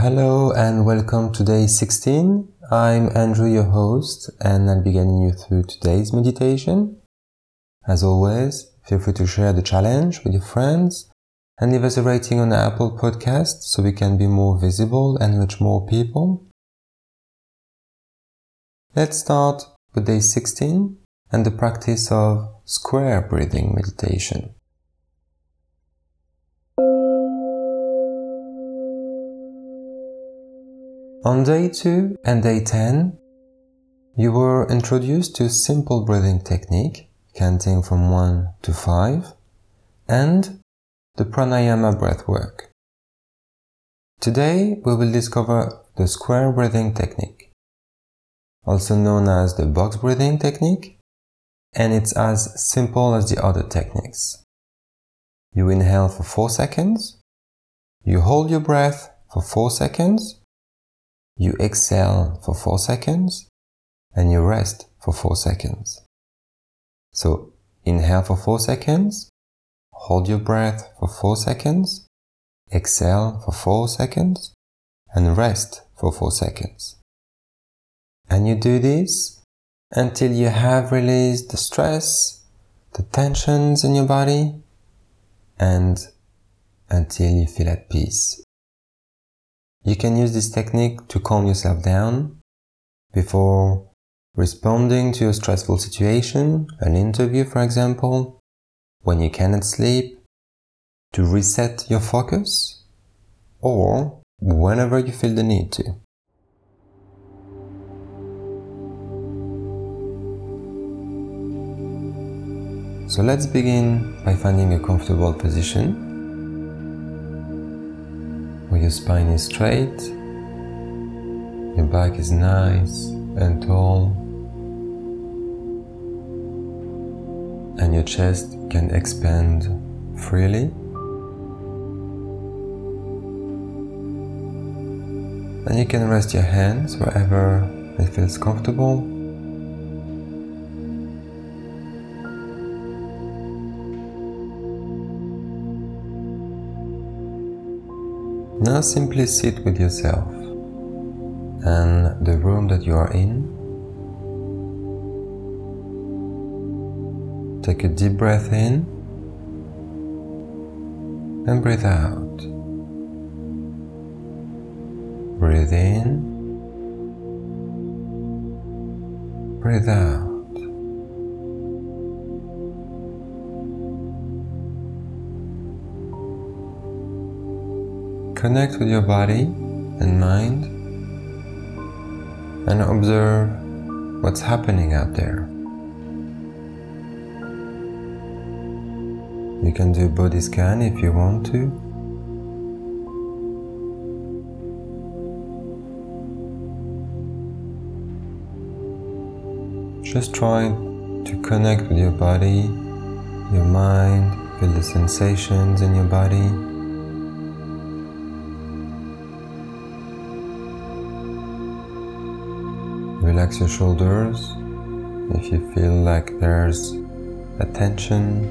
Hello and welcome to day 16. I'm Andrew, your host, and I'll be guiding you through today's meditation. As always, feel free to share the challenge with your friends and leave us a rating on Apple Podcast so we can be more visible and reach more people. Let's start with day 16 and the practice of square breathing meditation. On day 2 and day 10, you were introduced to simple breathing technique, counting from 1 to 5, and the pranayama breath work. Today we will discover the square breathing technique, also known as the box breathing technique, and it's as simple as the other techniques. You inhale for 4 seconds, you hold your breath for 4 seconds, you exhale for 4 seconds and you rest for 4 seconds. So inhale for 4 seconds, hold your breath for 4 seconds, exhale for 4 seconds and rest for 4 seconds. And you do this until you have released the stress, the tensions in your body and until you feel at peace. You can use this technique to calm yourself down before responding to a stressful situation, an interview for example, when you cannot sleep, to reset your focus, or whenever you feel the need to. So let's begin by finding a comfortable position where your spine is straight, your back is nice and tall, and your chest can expand freely. And you can rest your hands wherever it feels comfortable. Now simply sit with yourself and the room that you are in. Take a deep breath in and breathe out. Breathe in, breathe out. Connect with your body and mind and observe what's happening out there. You can do a body scan if you want to. Just try to connect with your body, your mind, feel the sensations in your body. Relax your shoulders if you feel like there's a tension.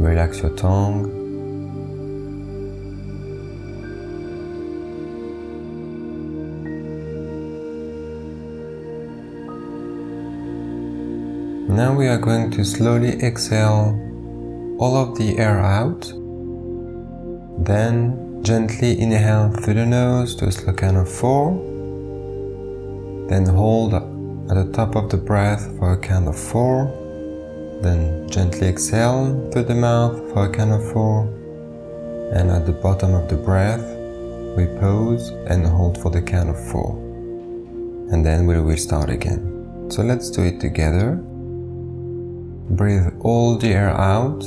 Relax your tongue. Now we are going to slowly exhale all of the air out. Then Gently inhale through the nose to a slow count of four. Then hold at the top of the breath for a count of four. Then gently exhale through the mouth for a count of four. And at the bottom of the breath, we pause and hold for the count of four. And then we'll restart again. So let's do it together. Breathe all the air out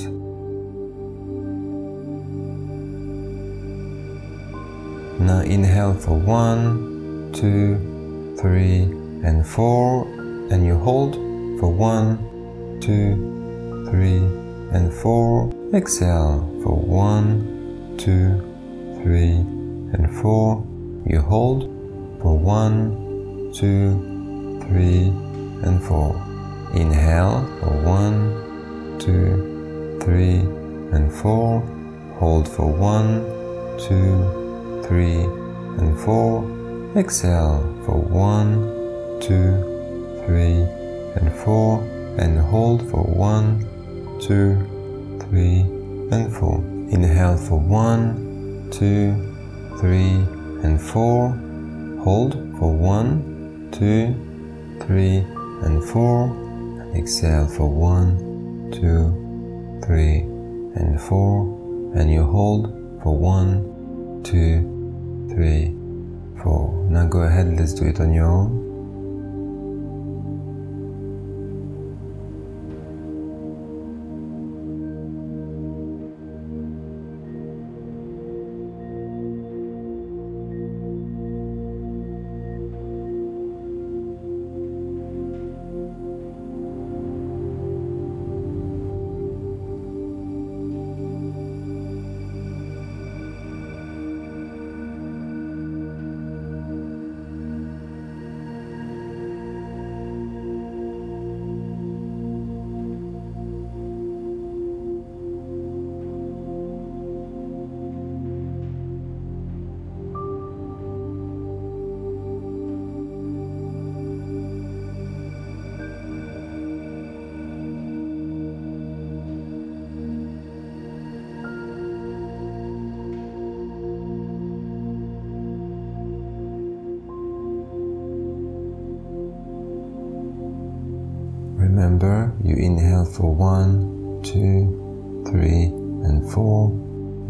Now inhale for one, two, three, and four, and you hold for one, two, three, and four. Exhale for one, two, three, and four. You hold for one, two, three, and four. Inhale for one, two, three, and four. Hold for one, two, three, and four. Exhale for one, two, three, and four. And hold for one, two, three, and four. Inhale for one, two, three, and four. Hold for one, two, three, and four. Exhale for one, two, three, and four and you hold for one, two, three, four. Now go ahead, let's do it on your own. Remember, you inhale for one, two, three, and four.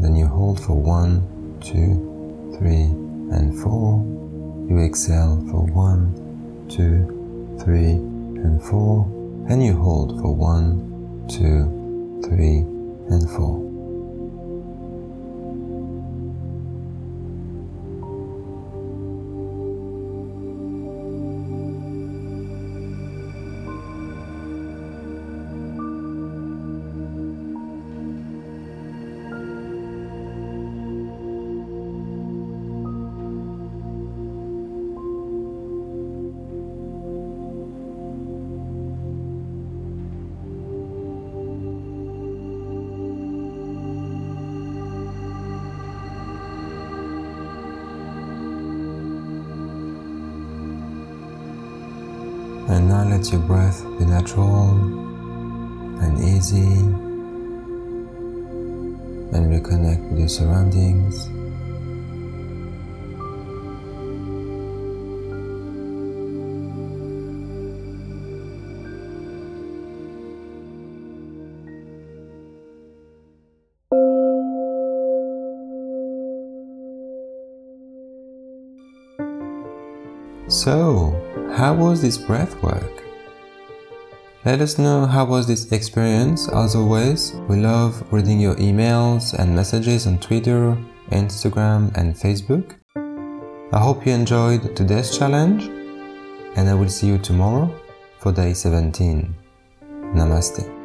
Then you hold for one, two, three, and four. You exhale for one, two, three, and four. And you hold for one, two, three, and four. And now let your breath be natural and easy and reconnect with your surroundings. So, how was this breath work? Let us know how was this experience. As always, we love reading your emails and messages on Twitter, Instagram, and Facebook. I hope you enjoyed today's challenge, and I will see you tomorrow for day 17. Namaste.